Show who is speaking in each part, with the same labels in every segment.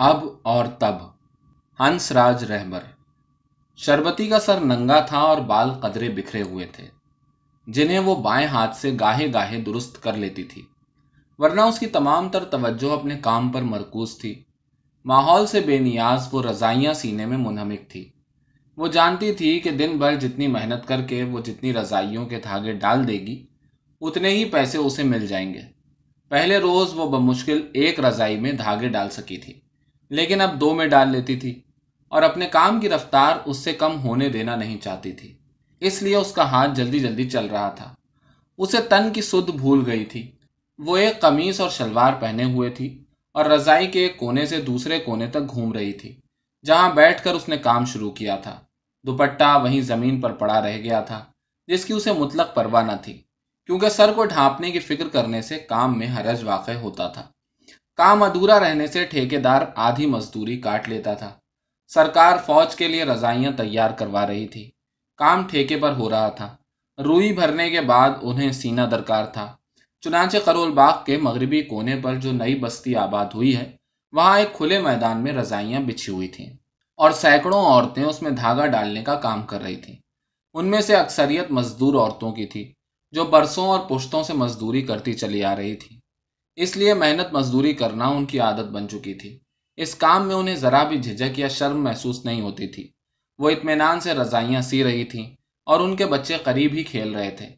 Speaker 1: اب اور تب۔ ہنس راج رہبر۔ شربتی کا سر ننگا تھا اور بال قدرے بکھرے ہوئے تھے، جنہیں وہ بائیں ہاتھ سے گاہے گاہے درست کر لیتی تھی۔ ورنہ اس کی تمام تر توجہ اپنے کام پر مرکوز تھی۔ ماحول سے بے نیاز، وہ رضائیاں سینے میں منہمک تھی۔ وہ جانتی تھی کہ دن بھر جتنی محنت کر کے وہ جتنی رضائیوں کے دھاگے ڈال دے گی، اتنے ہی پیسے اسے مل جائیں گے۔ پہلے روز وہ بمشکل ایک رضائی میں دھاگے ڈال سکی تھی۔ لیکن اب دو میں ڈال لیتی تھی اور اپنے کام کی رفتار اس سے کم ہونے دینا نہیں چاہتی تھی۔ اس لیے اس کا ہاتھ جلدی جلدی چل رہا تھا۔ اسے تن کی سدھ بھول گئی تھی۔ وہ ایک قمیص اور شلوار پہنے ہوئے تھی اور رضائی کے ایک کونے سے دوسرے کونے تک گھوم رہی تھی، جہاں بیٹھ کر اس نے کام شروع کیا تھا۔ دوپٹہ وہیں زمین پر پڑا رہ گیا تھا، جس کی اسے مطلق پرواہ نہ تھی، کیونکہ سر کو ڈھانپنے کی فکر کرنے سے کام میں حرج واقع ہوتا تھا۔ کام ادھورا رہنے سے ٹھیکے دار آدھی مزدوری کاٹ لیتا تھا۔ سرکار فوج کے لیے رضائیاں تیار کروا رہی تھی۔ کام ٹھیکے پر ہو رہا تھا۔ روئی بھرنے کے بعد انہیں سینہ درکار تھا۔ چنانچہ کرول باغ کے مغربی کونے پر جو نئی بستی آباد ہوئی ہے، وہاں ایک کھلے میدان میں رضائیاں بچھی ہوئی تھیں اور سینکڑوں عورتیں اس میں دھاگا ڈالنے کا کام کر رہی تھیں۔ ان میں سے اکثریت مزدور عورتوں کی تھی، جو برسوں اور پشتوں سے مزدوری کرتی چلی آ رہی تھی۔ اس لیے محنت مزدوری کرنا ان کی عادت بن چکی تھی۔ اس کام میں انہیں ذرا بھی جھجک یا شرم محسوس نہیں ہوتی تھی۔ وہ اطمینان سے رضائیاں سی رہی تھیں اور ان کے بچے قریب ہی کھیل رہے تھے۔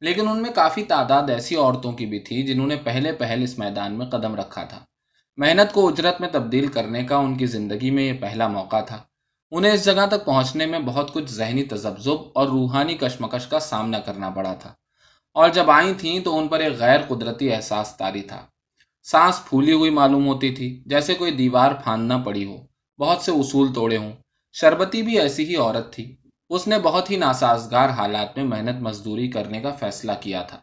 Speaker 1: لیکن ان میں کافی تعداد ایسی عورتوں کی بھی تھی جنہوں نے پہلے پہل اس میدان میں قدم رکھا تھا۔ محنت کو اجرت میں تبدیل کرنے کا ان کی زندگی میں یہ پہلا موقع تھا۔ انہیں اس جگہ تک پہنچنے میں بہت کچھ ذہنی تذبذب اور روحانی کشمکش کا سامنا کرنا پڑا تھا۔ اور جب آئی تھیں تو ان پر ایک غیر قدرتی احساس تاری تھا۔ سانس پھولی ہوئی معلوم ہوتی تھی، جیسے کوئی دیوار پھاندنا پڑی ہو۔ بہت سے اصول توڑے ہوں۔ شربتی بھی ایسی ہی عورت تھی۔ اس نے بہت ہی ناسازگار حالات میں محنت مزدوری کرنے کا فیصلہ کیا تھا۔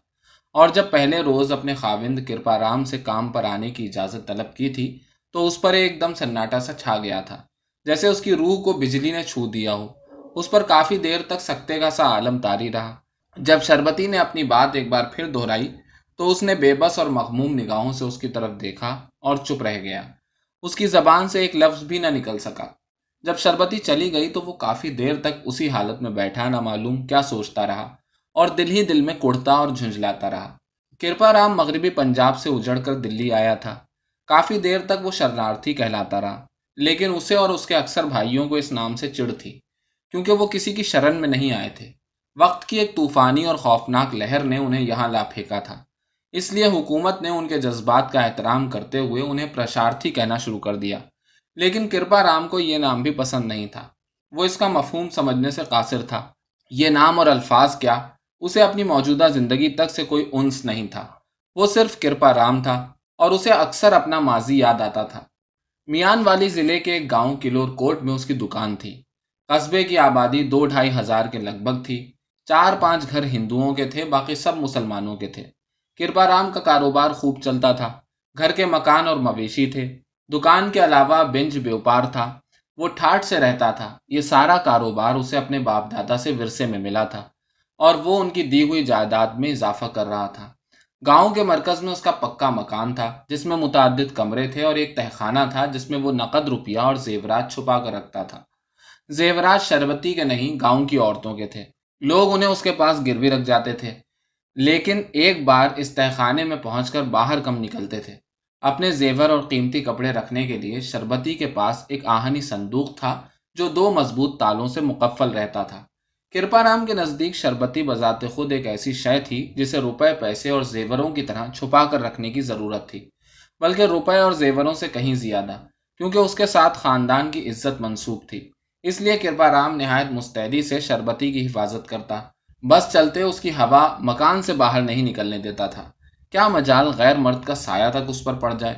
Speaker 1: اور جب پہلے روز اپنے خاوند کرپا رام سے کام پر آنے کی اجازت طلب کی تھی، تو اس پر ایک دم سناٹا سا چھا گیا تھا۔ جیسے اس کی روح کو بجلی نے چھو دیا ہو۔ اس پر کافی دیر تک سکتے کا سا عالم تاری رہا۔ جب شربتی نے اپنی بات ایک بار پھر دہرائی تو اس نے بے بس اور مخموم نگاہوں سے اس کی طرف دیکھا اور چپ رہ گیا۔ اس کی زبان سے ایک لفظ بھی نہ نکل سکا۔ جب شربتی چلی گئی تو وہ کافی دیر تک اسی حالت میں بیٹھا، نہ معلوم کیا سوچتا رہا اور دل ہی دل میں کڑتا اور جھنجھلاتا رہا۔ کرپا رام مغربی پنجاب سے اجڑ کر دلی آیا تھا۔ کافی دیر تک وہ شرنارتھی کہلاتا رہا، لیکن اسے اور اس کے اکثر بھائیوں کو اس نام سے چڑ تھی، کیونکہ وہ کسی کی شرن میں نہیں آئے تھے۔ وقت کی ایک طوفانی اور خوفناک لہر نے انہیں یہاں لا پھینکا تھا۔ اس لیے حکومت نے ان کے جذبات کا احترام کرتے ہوئے انہیں پرشارتھی کہنا شروع کر دیا۔ لیکن کرپا رام کو یہ نام بھی پسند نہیں تھا۔ وہ اس کا مفہوم سمجھنے سے قاصر تھا۔ یہ نام اور الفاظ کیا؟ اسے اپنی موجودہ زندگی تک سے کوئی انس نہیں تھا۔ وہ صرف کرپا رام تھا اور اسے اکثر اپنا ماضی یاد آتا تھا۔ میان والی ضلع کے ایک گاؤں کلور کوٹ میں اس کی دکان تھی۔ قصبے کی آبادی دو ڈھائی ہزار کے لگ بھگ تھی۔ چار پانچ گھر ہندوؤں کے تھے، باقی سب مسلمانوں کے تھے۔ کرپا رام کا کاروبار خوب چلتا تھا۔ گھر کے مکان اور مویشی تھے۔ دکان کے علاوہ بینچ بیوپار تھا۔ وہ ٹھاٹ سے رہتا تھا۔ یہ سارا کاروبار اسے اپنے باپ دادا سے ورثے میں ملا تھا۔ اور وہ ان کی دی ہوئی جائیداد میں اضافہ کر رہا تھا۔ گاؤں کے مرکز میں اس کا پکا مکان تھا، جس میں متعدد کمرے تھے اور ایک تہخانہ تھا، جس میں وہ نقد روپیہ اور زیورات چھپا کر رکھتا تھا۔ زیورات شربتی کے نہیں، گاؤں کی عورتوں کے تھے۔ لوگ انہیں اس کے پاس گروی رکھ جاتے تھے، لیکن ایک بار اس تہخانے میں پہنچ کر باہر کم نکلتے تھے۔ اپنے زیور اور قیمتی کپڑے رکھنے کے لیے شربتی کے پاس ایک آہنی صندوق تھا جو دو مضبوط تالوں سے مکفل رہتا تھا۔ کرپا رام کے نزدیک شربتی بذات خود ایک ایسی شے تھی جسے روپے، پیسے اور زیوروں کی طرح چھپا کر رکھنے کی ضرورت تھی، بلکہ روپے اور زیوروں سے کہیں زیادہ، کیونکہ اس کے ساتھ خاندان کی عزت منسوخ تھی۔ اس لیے کرپا رام نہایت مستعدی سے شربتی کی حفاظت کرتا۔ بس چلتے اس کی ہوا مکان سے باہر نہیں نکلنے دیتا تھا۔ کیا مجال غیر مرد کا سایہ تک اس پر پڑ جائے؟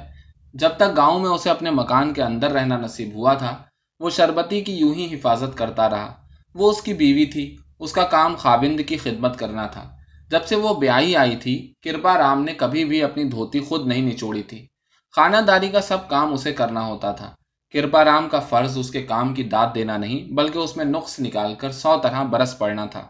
Speaker 1: جب تک گاؤں میں اسے اپنے مکان کے اندر رہنا نصیب ہوا تھا، وہ شربتی کی یوں ہی حفاظت کرتا رہا۔ وہ اس کی بیوی تھی، اس کا کام خابند کی خدمت کرنا تھا۔ جب سے وہ بیائی آئی تھی، کرپا رام نے کبھی بھی اپنی دھوتی خود نہیں نچوڑی تھی۔ خانہ داری کا سب کام اسے کرنا ہوتا تھا۔ کرپا رام کا فرض اس کے کام کی داد دینا نہیں، بلکہ اس میں نقص نکال کر سو طرح برس پڑنا تھا۔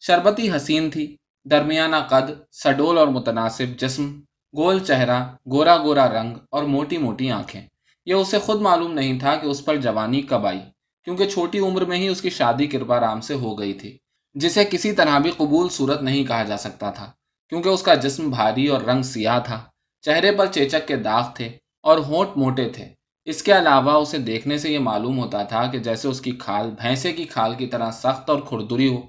Speaker 1: شربتی حسین تھی، درمیانہ قد، سڈول اور متناسب جسم، گول چہرہ، گورا گورا رنگ اور موٹی موٹی آنکھیں۔ یہ اسے خود معلوم نہیں تھا کہ اس پر جوانی کب آئی، کیونکہ چھوٹی عمر میں ہی اس کی شادی کرپا رام سے ہو گئی تھی، جسے کسی طرح بھی قبول صورت نہیں کہا جا سکتا تھا، کیونکہ اس کا جسم بھاری اور رنگ سیاہ تھا۔ چہرے پر چیچک کے داغ تھے اور ہونٹ موٹے تھے۔ اس کے علاوہ اسے دیکھنے سے یہ معلوم ہوتا تھا کہ جیسے اس کی کھال بھینسے کی کھال کی طرح سخت اور کھردری ہو،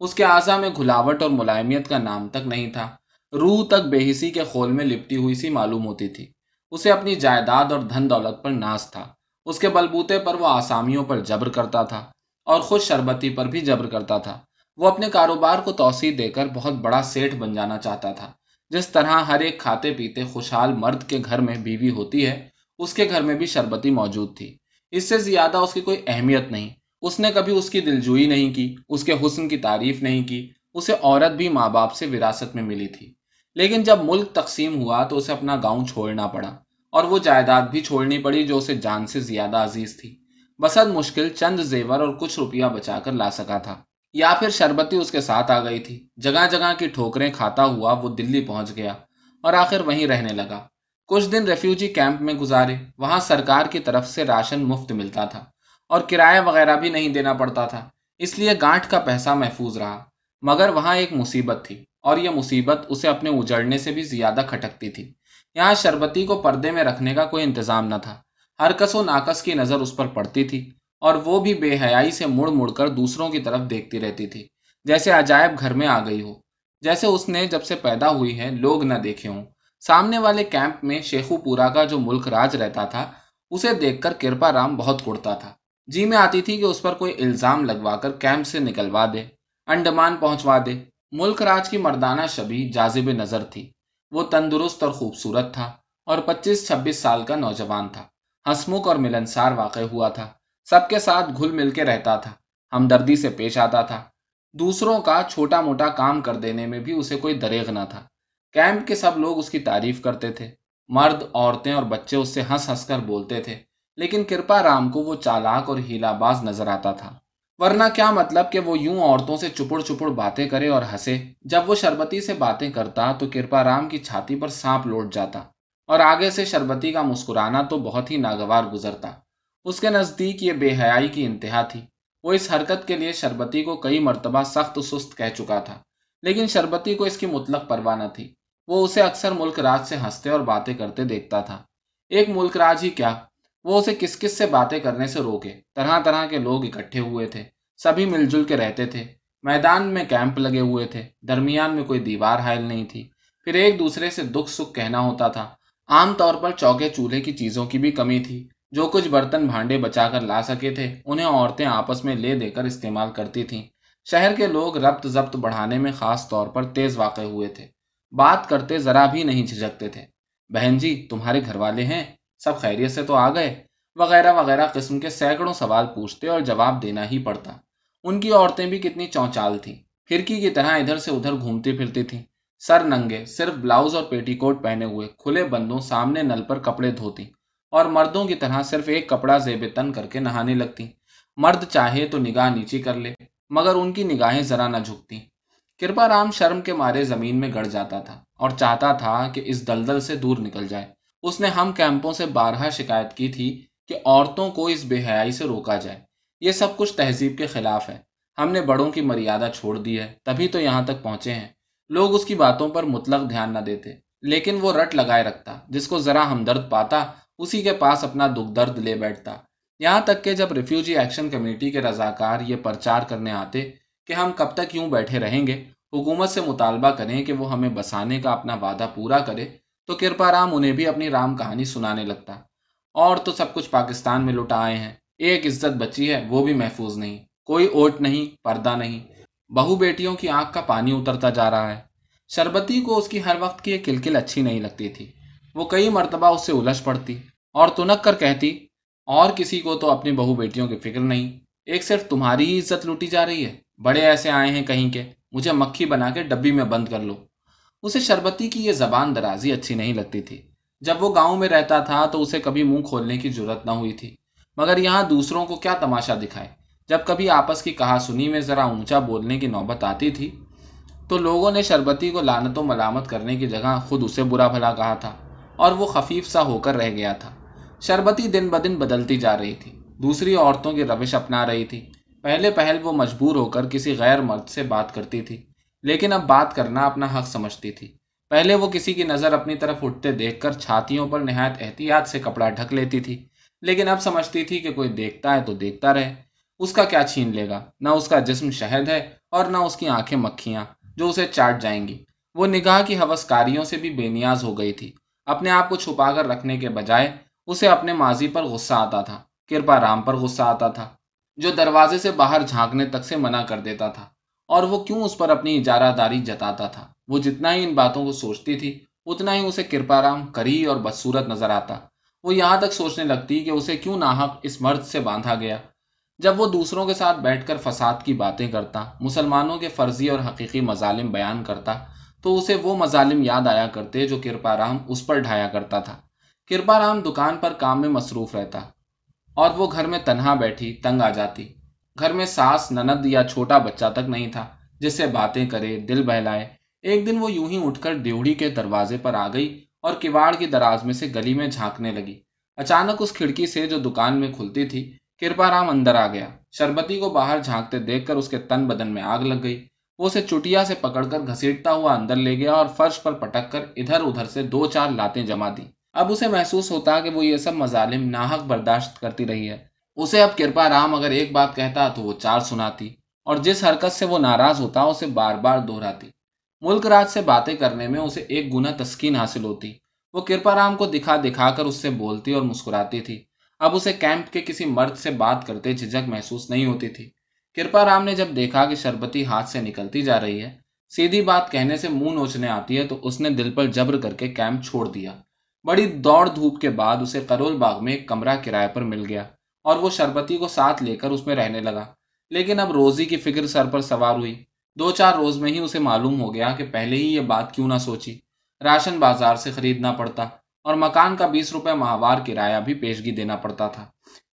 Speaker 1: اس کے اعضا میں گھلاوٹ اور ملائمیت کا نام تک نہیں تھا۔ روح تک بے حسی کے خول میں لپٹی ہوئی سی معلوم ہوتی تھی۔ اسے اپنی جائیداد اور دھن دولت پر ناز تھا۔ اس کے بلبوتے پر وہ آسامیوں پر جبر کرتا تھا اور خود شربتی پر بھی جبر کرتا تھا۔ وہ اپنے کاروبار کو توسیع دے کر بہت بڑا سیٹ بن جانا چاہتا تھا۔ جس طرح ہر ایک کھاتے پیتے خوشحال مرد کے گھر میں بیوی ہوتی ہے اس کے گھر میں بھی شربتی موجود تھی۔ اس سے زیادہ اس کی کوئی اہمیت نہیں۔ اس نے کبھی اس کی دلجوئی نہیں کی، اس کے حسن کی تعریف نہیں کی۔ اسے عورت بھی ماں باپ سے وراثت میں ملی تھی۔ لیکن جب ملک تقسیم ہوا تو اسے اپنا گاؤں چھوڑنا پڑا اور وہ جائیداد بھی چھوڑنی پڑی جو اسے جان سے زیادہ عزیز تھی۔ بسد مشکل چند زیور اور کچھ روپیہ بچا کر لا سکا تھا۔ یا پھر شربتی اس کے ساتھ آ گئی تھی۔ جگہ جگہ کی ٹھوکریں کھاتا ہوا وہ دلی پہنچ گیا اور آخر وہیں رہنے لگا۔ کچھ دن ریفیوجی کیمپ میں گزارے، وہاں سرکار کی طرف سے راشن مفت ملتا تھا اور کرایہ وغیرہ بھی نہیں دینا پڑتا تھا، اس لیے گانٹ کا پیسہ محفوظ رہا۔ مگر وہاں ایک مصیبت تھی اور یہ مصیبت اسے اپنے اجڑنے سے بھی زیادہ کھٹکتی تھی۔ یہاں شربتی کو پردے میں رکھنے کا کوئی انتظام نہ تھا۔ ہر کس و ناکس کی نظر اس پر پڑتی تھی اور وہ بھی بے حیائی سے مڑ مڑ کر دوسروں کی طرف دیکھتی رہتی تھی، جیسے عجائب گھر میں آ گئی ہو۔ جیسے اس نے جب سے پیدا ہوئی ہے، لوگ نہ دیکھے ہوں۔ سامنے والے کیمپ میں شیخو پورا کا جو ملک راج رہتا تھا، اسے دیکھ کر کرپا رام بہت کڑتا تھا۔ جی میں آتی تھی کہ اس پر کوئی الزام لگوا کر کیمپ سے نکلوا دے، انڈمان پہنچوا دے۔ ملک راج کی مردانہ شبی جازب نظر تھی۔ وہ تندرست اور خوبصورت تھا اور پچیس چھبیس سال کا نوجوان تھا۔ ہسمکھ اور ملنسار واقع ہوا تھا۔ سب کے ساتھ گھل مل کے رہتا تھا۔ ہمدردی سے پیش آتا تھا۔ دوسروں کا چھوٹا موٹا کام کر دینے میں بھی اسے کوئی دریغ نہ تھا۔ کیمپ کے سب لوگ اس کی تعریف کرتے تھے۔ مرد، عورتیں اور بچے اس سے ہنس ہنس کر بولتے تھے، لیکن کرپا رام کو وہ چالاک اور ہیلا باز نظر آتا تھا۔ ورنہ کیا مطلب کہ وہ یوں عورتوں سے چپڑ چپڑ باتیں کرے اور ہنسے؟ جب وہ شربتی سے باتیں کرتا تو کرپا رام کی چھاتی پر سانپ لوٹ جاتا اور آگے سے شربتی کا مسکرانا تو بہت ہی ناگوار گزرتا۔ اس کے نزدیک یہ بے حیائی کی انتہا تھی۔ وہ اس حرکت کے لیے شربتی کو کئی مرتبہ سخت سست کہہ چکا تھا، لیکن شربتی کو اس کی مطلق پرواہ نہ تھی۔ وہ اسے اکثر ملک راج سے ہنستے اور باتیں کرتے دیکھتا تھا۔ ایک ملک راج ہی کیا؟ وہ اسے کس کس سے باتیں کرنے سے روکے؟ طرح طرح کے لوگ اکٹھے ہوئے تھے۔ سبھی مل جل کے رہتے تھے۔ میدان میں کیمپ لگے ہوئے تھے۔ درمیان میں کوئی دیوار حائل نہیں تھی۔ پھر ایک دوسرے سے دکھ سکھ کہنا ہوتا تھا۔ عام طور پر چوکے چولہے کی چیزوں کی بھی کمی تھی۔ جو کچھ برتن بھانڈے بچا کر لا سکے تھے، انہیں عورتیں آپس میں لے دے کر استعمال کرتی تھیں۔ شہر کے لوگ ربط ضبط بڑھانے میں خاص طور پر تیز واقع ہوئے تھے۔ بات کرتے ذرا بھی نہیں جھجکتے تھے۔ بہن جی تمہارے گھر والے ہیں، سب خیریت سے تو آ گئے۔ وغیرہ وغیرہ قسم کے سینکڑوں سوال پوچھتے اور جواب دینا ہی پڑتا۔ ان کی عورتیں بھی کتنی چونچال تھیں۔ پھرکی کی طرح ادھر سے ادھر گھومتی پھرتی تھیں۔ سر ننگے، صرف بلاؤز اور پیٹی کوٹ پہنے ہوئے کھلے بندوں سامنے نل پر کپڑے دھوتی اور مردوں کی طرح صرف ایک کپڑا زیب تن کر کے نہانے لگتی۔ مرد چاہے تو نگاہ نیچی کر لے، مگر ان کی نگاہیں ذرا نہ جھکتی۔ کرپا رام شرم کے مارے زمین میں گڑ جاتا تھا اور چاہتا تھا کہ اس دلدل سے دور نکل جائے۔ اس نے ہم کیمپوں سے بارہا شکایت کی تھی کہ عورتوں کو اس بے حیائی سے روکا جائے۔ یہ سب کچھ تہذیب کے خلاف ہے۔ ہم نے بڑوں کی مریادہ چھوڑ دی ہے، تبھی تو یہاں تک پہنچے ہیں۔ لوگ اس کی باتوں پر مطلق دھیان نہ دیتے، لیکن وہ رٹ لگائے رکھتا، جس کو ذرا ہمدرد پاتا، اسی کے پاس اپنا دکھ درد لے بیٹھتا۔ یہاں تک کہ جب ریفیوجی ایکشن کمیٹی کے رضاکار یہ پرچار کرنے آتے کہ ہم کب تک یوں بیٹھے رہیں گے؟ حکومت سے مطالبہ کریں کہ وہ ہمیں بسانے کا اپنا وعدہ پورا کرے تو کرپا رام انہیں بھی اپنی رام کہانی سنانے لگتا۔ اور تو سب کچھ پاکستان میں لٹا آئے ہیں۔ ایک عزت بچی ہے، وہ بھی محفوظ نہیں۔ کوئی اوٹ نہیں، پردہ نہیں۔ بہو بیٹیوں کی آنکھ کا پانی اترتا جا رہا ہے۔ شربتی کو اس کی ہر وقت کی ایک کلکل اچھی نہیں لگتی تھی۔ وہ کئی مرتبہ اس سے الجھ پڑتی اور تنک کر کہتی، اور کسی کو تو اپنی بہو بیٹیوں کی فکر نہیں۔ ایک صرف تمہاری ہی عزت لوٹی جا رہی ہے۔ بڑے ایسے آئے ہیں کہیں کے مجھے مکھی بنا کے ڈبی میں بند کر لو۔ اسے شربتی کی یہ زبان درازی اچھی نہیں لگتی تھی۔ جب وہ گاؤں میں رہتا تھا تو اسے کبھی منہ کھولنے کی ضرورت نہ ہوئی تھی۔ مگر یہاں دوسروں کو کیا تماشا دکھائے؟ جب کبھی آپس کی کہا سنی میں ذرا اونچا بولنے کی نوبت آتی تھی تو لوگوں نے شربتی کو لانت و ملامت کرنے کی جگہ خود اسے برا بھلا کہا تھا اور وہ خفیف سا ہو کر رہ گیا تھا۔ شربتی دن بدن بدلتی جا رہی تھی۔ دوسری عورتوں کی روش اپنا رہی تھی۔ پہلے پہل وہ مجبور ہو کر کسی غیر مرد سے بات کرتی تھی، لیکن اب بات کرنا اپنا حق سمجھتی تھی۔ پہلے وہ کسی کی نظر اپنی طرف اٹھتے دیکھ کر چھاتیوں پر نہایت احتیاط سے کپڑا ڈھک لیتی تھی، لیکن اب سمجھتی تھی کہ کوئی دیکھتا ہے تو دیکھتا رہے۔ اس کا کیا چھین لے گا؟ نہ اس کا جسم شہد ہے اور نہ اس کی آنکھیں مکھیاں جو اسے چاٹ جائیں گی۔ وہ نگاہ کی حوثکاریوں سے بھی بے نیاز ہو گئی تھی۔ اپنے آپ کو چھپا کر رکھنے کے بجائے اسے اپنے ماضی پر غصہ آتا تھا، کرپا رام پر غصہ آتا تھا۔ جو دروازے سے باہر جھانکنے تک سے منع کر دیتا تھا اور وہ کیوں اس پر اپنی اجارہ داری جتاتا تھا؟ وہ جتنا ہی ان باتوں کو سوچتی تھی، اتنا ہی اسے کرپا رام کری اور بدسورت نظر آتا۔ وہ یہاں تک سوچنے لگتی کہ اسے کیوں ناحق اس مرد سے باندھا گیا۔ جب وہ دوسروں کے ساتھ بیٹھ کر فساد کی باتیں کرتا، مسلمانوں کے فرضی اور حقیقی مظالم بیان کرتا، تو اسے وہ مظالم یاد آیا کرتے جو کرپا رام اس پر ڈھایا کرتا تھا۔ کرپا رام دکان پر کام میں مصروف رہتا۔ اور وہ گھر میں تنہا بیٹھی، تنگ آ جاتی۔ گھر میں ساس، نند یا چھوٹا بچہ تک نہیں تھا، جس سے باتیں کرے، دل بہلائے۔ ایک دن وہ یوں ہی اٹھ کر ڈیوڑی کے دروازے پر آ گئی اور کواڑ کی دراز میں سے گلی میں جھانکنے لگی۔ اچانک اس کھڑکی سے جو دکان میں کھلتی تھی، کرپا رام اندر آ گیا۔ شربتی کو باہر جھانکتے دیکھ کر اس کے تن بدن میں آگ لگ گئی۔ وہ اسے چٹیا سے پکڑ کر گھسیٹتا ہوا اندر لے گیا اور فرش پر پٹک کر ادھر ادھر سے دو چار لاتیں جما دی اب اسے محسوس ہوتا کہ وہ یہ سب مظالم ناحق برداشت کرتی رہی ہے۔ اسے اب کرپا رام اگر ایک بات کہتا تو وہ چار سناتی اور جس حرکت سے وہ ناراض ہوتا اسے بار بار دہراتی۔ ملک راج سے باتیں کرنے میں اسے ایک گنا تسکین حاصل ہوتی۔ وہ کرپا رام کو دکھا دکھا کر اس سے بولتی اور مسکراتی تھی۔ اب اسے کیمپ کے کسی مرد سے بات کرتے جھجک محسوس نہیں ہوتی تھی۔ کرپا رام نے جب دیکھا کہ شربتی ہاتھ سے نکلتی جا رہی ہے، سیدھی بات کہنے سے منہ نوچنے آتی ہے تو اس نے دل پر جبر کر کے کیمپ چھوڑ دیا۔ بڑی دوڑ دھوپ کے بعد اسے کرول باغ میں ایک کمرہ کرائے پر مل گیا اور وہ شربتی کو ساتھ لے کر اس میں رہنے لگا۔ لیکن اب روزی کی فکر سر پر سوار ہوئی۔ دو چار روز میں ہی اسے معلوم ہو گیا کہ پہلے ہی یہ بات کیوں نہ سوچی۔ راشن بازار سے خریدنا پڑتا اور مکان کا بیس روپے ماہوار کرایہ بھی پیشگی دینا پڑتا تھا۔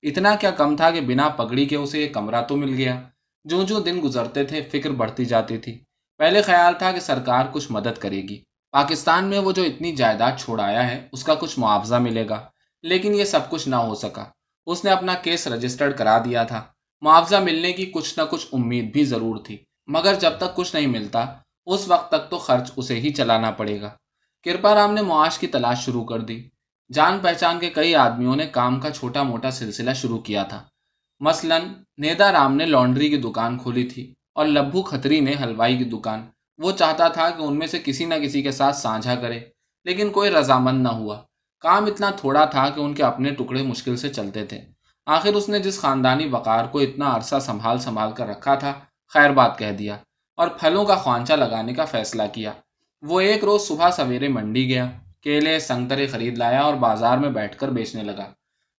Speaker 1: اتنا کیا کم تھا کہ بنا پگڑی کے اسے ایک کمرہ تو مل گیا۔ جو جو دن گزرتے تھے، فکر بڑھتی جاتی تھی۔ پہلے خیال تھا کہ سرکار کچھ مدد کرے گی۔ پاکستان میں وہ جو اتنی جائیداد چھوڑایا ہے، اس کا کچھ معاوضہ ملے گا۔ لیکن یہ سب کچھ نہ ہو سکا۔ اس نے اپنا کیس رجسٹرڈ کرا دیا تھا۔ معاوضہ ملنے کی کچھ نہ کچھ امید بھی ضرور تھی۔ مگر جب تک کچھ نہیں ملتا، اس وقت تک تو خرچ اسے ہی چلانا پڑے گا۔ کرپا رام نے معاش کی تلاش شروع کر دی۔ جان پہچان کے کئی آدمیوں نے کام کا چھوٹا موٹا سلسلہ شروع کیا تھا۔ مثلا نیدا رام نے لانڈری کی دکان کھولی تھی اور لبھو کھتری نے ہلوائی کی دکان۔ وہ چاہتا تھا کہ ان میں سے کسی نہ کسی کے ساتھ سانجھا کرے، لیکن کوئی رضامند نہ ہوا۔ کام اتنا تھوڑا تھا کہ ان کے اپنے ٹکڑے مشکل سے چلتے تھے۔ آخر اس نے جس خاندانی وقار کو اتنا عرصہ سنبھال سنبھال کر رکھا تھا، خیر بات کہہ دیا اور پھلوں کا خوانچہ لگانے کا فیصلہ کیا۔ وہ ایک روز صبح سویرے منڈی گیا، کیلے، سنگترے خرید لایا اور بازار میں بیٹھ کر بیچنے لگا۔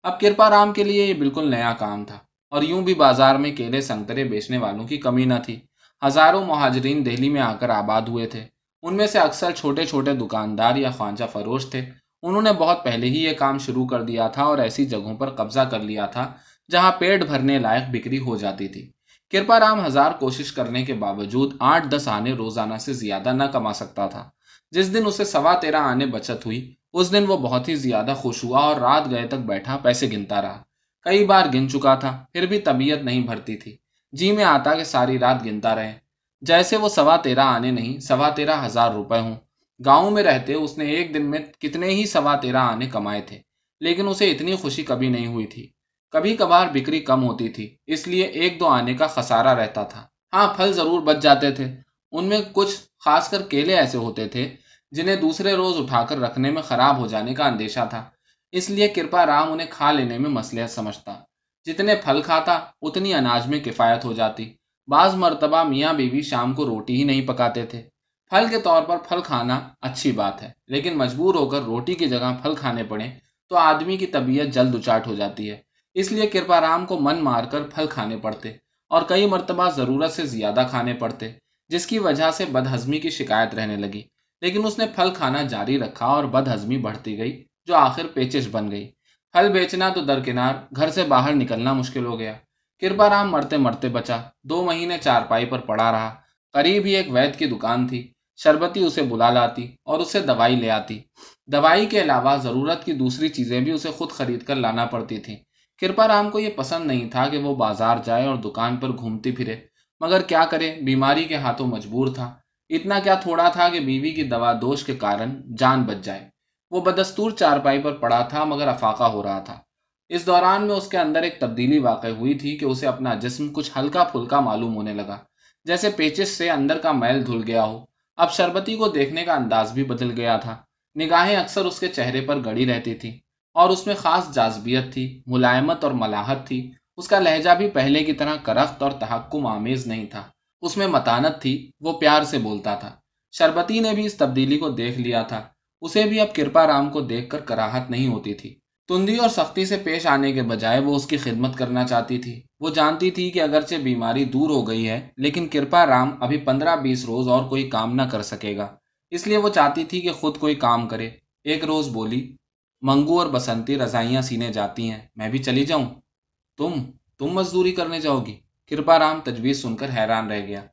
Speaker 1: اب کرپا رام کے لیے یہ بالکل نیا کام تھا اور یوں بھی بازار میں کیلے، سنگترے بیچنے والوں کی کمی نہ تھی۔ ہزاروں مہاجرین دہلی میں آ کر آباد ہوئے تھے۔ ان میں سے اکثر چھوٹے چھوٹے دکاندار یا خوانچہ فروش تھے۔ انہوں نے بہت پہلے ہی یہ کام شروع کر دیا تھا اور ایسی جگہوں پر قبضہ کر لیا تھا جہاں پیٹ بھرنے لائق بکری ہو جاتی تھی۔ کرپا رام ہزار کوشش کرنے کے باوجود آٹھ دس آنے روزانہ سے زیادہ نہ کما سکتا تھا۔ جس دن اسے سوا تیرہ آنے بچت ہوئی، اس دن وہ بہت ہی زیادہ خوش ہوا اور رات گئے تک بیٹھا پیسے گنتا رہا۔ کئی بار گن چکا تھا، پھر بھی طبیعت نہیں بھرتی تھی۔ جی میں آتا کہ ساری رات گنتا رہے۔ جیسے وہ سوا تیرہ آنے نہیں، سوا تیرہ ہزار روپے ہوں۔ گاؤں میں رہتے اس نے ایک دن میں کتنے ہی سوا تیرہ آنے کمائے تھے، لیکن اسے اتنی خوشی کبھی نہیں ہوئی تھی۔ کبھی کبھار بکری کم ہوتی تھی، اس لیے ایک دو آنے کا خسارہ رہتا تھا۔ ہاں پھل ضرور بچ جاتے تھے۔ ان میں کچھ خاص کر کیلے ایسے ہوتے تھے جنہیں دوسرے روز اٹھا کر رکھنے میں خراب ہو جانے کا اندیشہ تھا۔ اس لیے کرپا رام انہیں کھا لینے میں مسلحت سمجھتا۔ جتنے پھل کھاتا اتنی اناج میں کفایت ہو جاتی۔ بعض مرتبہ میاں بیوی شام کو روٹی ہی نہیں پکاتے تھے۔ پھل کے طور پر پھل کھانا اچھی بات ہے، لیکن مجبور ہو کر روٹی کی جگہ پھل کھانے پڑے تو آدمی کی طبیعت جلد اچاٹ ہو جاتی ہے۔ اس لیے کرپا رام کو من مار کر پھل کھانے پڑتے اور کئی مرتبہ ضرورت سے زیادہ کھانے پڑتے، جس کی وجہ سے بد ہضمی کی شکایت رہنے لگی۔ لیکن اس نے پھل کھانا جاری رکھا اور بد ہضمی بڑھتی گئی، جو آخر پیچش بن گئی۔ پھل بیچنا تو درکنار، گھر سے باہر نکلنا مشکل ہو گیا۔ کرپا رام مرتے مرتے بچا۔ دو مہینے چار پائی پر پڑا رہا۔ قریب ہی ایک وید کی دکان تھی۔ شربتی اسے بلا لاتی اور اسے دوائی لے آتی۔ دوائی کے علاوہ ضرورت کی دوسری چیزیں بھی اسے خود خرید کر لانا پڑتی تھیں۔ کرپا رام کو یہ پسند نہیں تھا کہ وہ بازار جائے اور دکان پر گھومتی پھرے۔ مگر کیا کرے، بیماری کے ہاتھوں مجبور تھا۔ اتنا کیا تھوڑا تھا کہ بیوی کی دوا دوش کے کارن جان بچ جائے۔ وہ بدستور چارپائی پر پڑا تھا، مگر افاقہ ہو رہا تھا۔ اس دوران میں اس کے اندر ایک تبدیلی واقع ہوئی تھی کہ اسے اپنا جسم کچھ ہلکا پھلکا معلوم ہونے لگا، جیسے پیچس سے اندر کا میل دھل گیا ہو۔ اب شربتی کو دیکھنے کا انداز بھی بدل گیا تھا۔ نگاہیں اکثر اس کے چہرے پر گڑی رہتی تھی اور اس میں خاص جازبیت تھی، ملائمت اور ملاحت تھی۔ اس کا لہجہ بھی پہلے کی طرح کرخت اور تحکم آمیز نہیں تھا۔ اس میں متانت تھی، وہ پیار سے بولتا تھا۔ شربتی نے بھی اس تبدیلی کو دیکھ لیا تھا۔ اسے بھی اب کرپا رام کو دیکھ کر کراہت نہیں ہوتی تھی۔ تندی اور سختی سے پیش آنے کے بجائے وہ اس کی خدمت کرنا چاہتی تھی۔ وہ جانتی تھی کہ اگرچہ بیماری دور ہو گئی ہے، لیکن کرپا رام ابھی پندرہ بیس روز اور کوئی کام نہ کر سکے گا۔ اس لیے وہ چاہتی تھی کہ خود کوئی کام کرے۔ ایک روز بولی، منگو اور بسنتی رضائیاں سینے جاتی ہیں، میں بھی چلی جاؤں۔ تم تم مزدوری کرنے جاؤ گی۔ کرپا رام تجویز سن کر حیران رہ گیا۔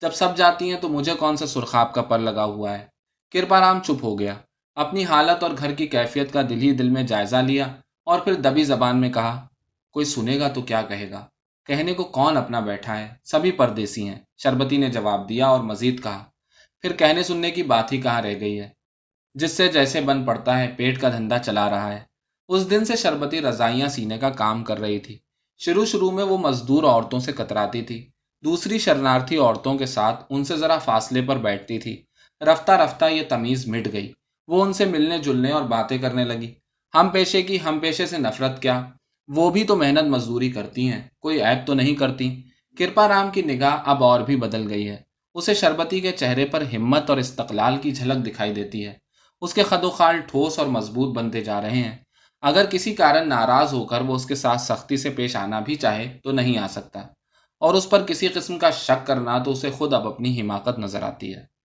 Speaker 1: جب سب جاتی ہیں تو مجھے کون سا سرخاب کا پر لگا ہوا ہے؟ کرپا رام چپ ہو گیا۔ اپنی حالت اور گھر کی کیفیت کا دل ہی دل میں جائزہ لیا اور پھر دبی زبان میں کہا، کوئی سنے گا تو کیا کہے گا؟ کہنے کو کون اپنا بیٹھا ہے؟ سبھی پردیسی ہیں۔ شربتی نے جواب دیا اور مزید کہا، پھر کہنے سننے کی بات ہی کہاں رہ گئی ہے؟ جس سے جیسے بن پڑتا ہے، پیٹ کا دھندا چلا رہا ہے۔ اس دن سے شربتی رضائیاں سینے کا کام کر رہی تھی۔ شروع شروع میں وہ مزدور عورتوں سے کتراتی تھی۔ دوسری شرنارتھی عورتوں کے ساتھ ان سے ذرا فاصلے پر بیٹھتی تھی۔ رفتہ رفتہ یہ تمیز مٹ گئی۔ وہ ان سے ملنے جلنے اور باتیں کرنے لگی۔ ہم پیشے کی ہم پیشے سے نفرت کیا۔ وہ بھی تو محنت مزدوری کرتی ہیں، کوئی عیب تو نہیں کرتی۔ کرپا رام کی نگاہ اب اور بھی بدل گئی ہے۔ اسے شربتی کے چہرے پر ہمت اور استقلال کی جھلک دکھائی دیتی ہے۔ اس کے خد و خال ٹھوس اور مضبوط بنتے جا رہے ہیں۔ اگر کسی کارن ناراض ہو کر وہ اس کے ساتھ سختی سے پیش آنا بھی چاہے تو نہیں آ سکتا۔ اور اس پر کسی قسم کا شک کرنا تو اسے خود اب اپنی حماقت نظر آتی ہے۔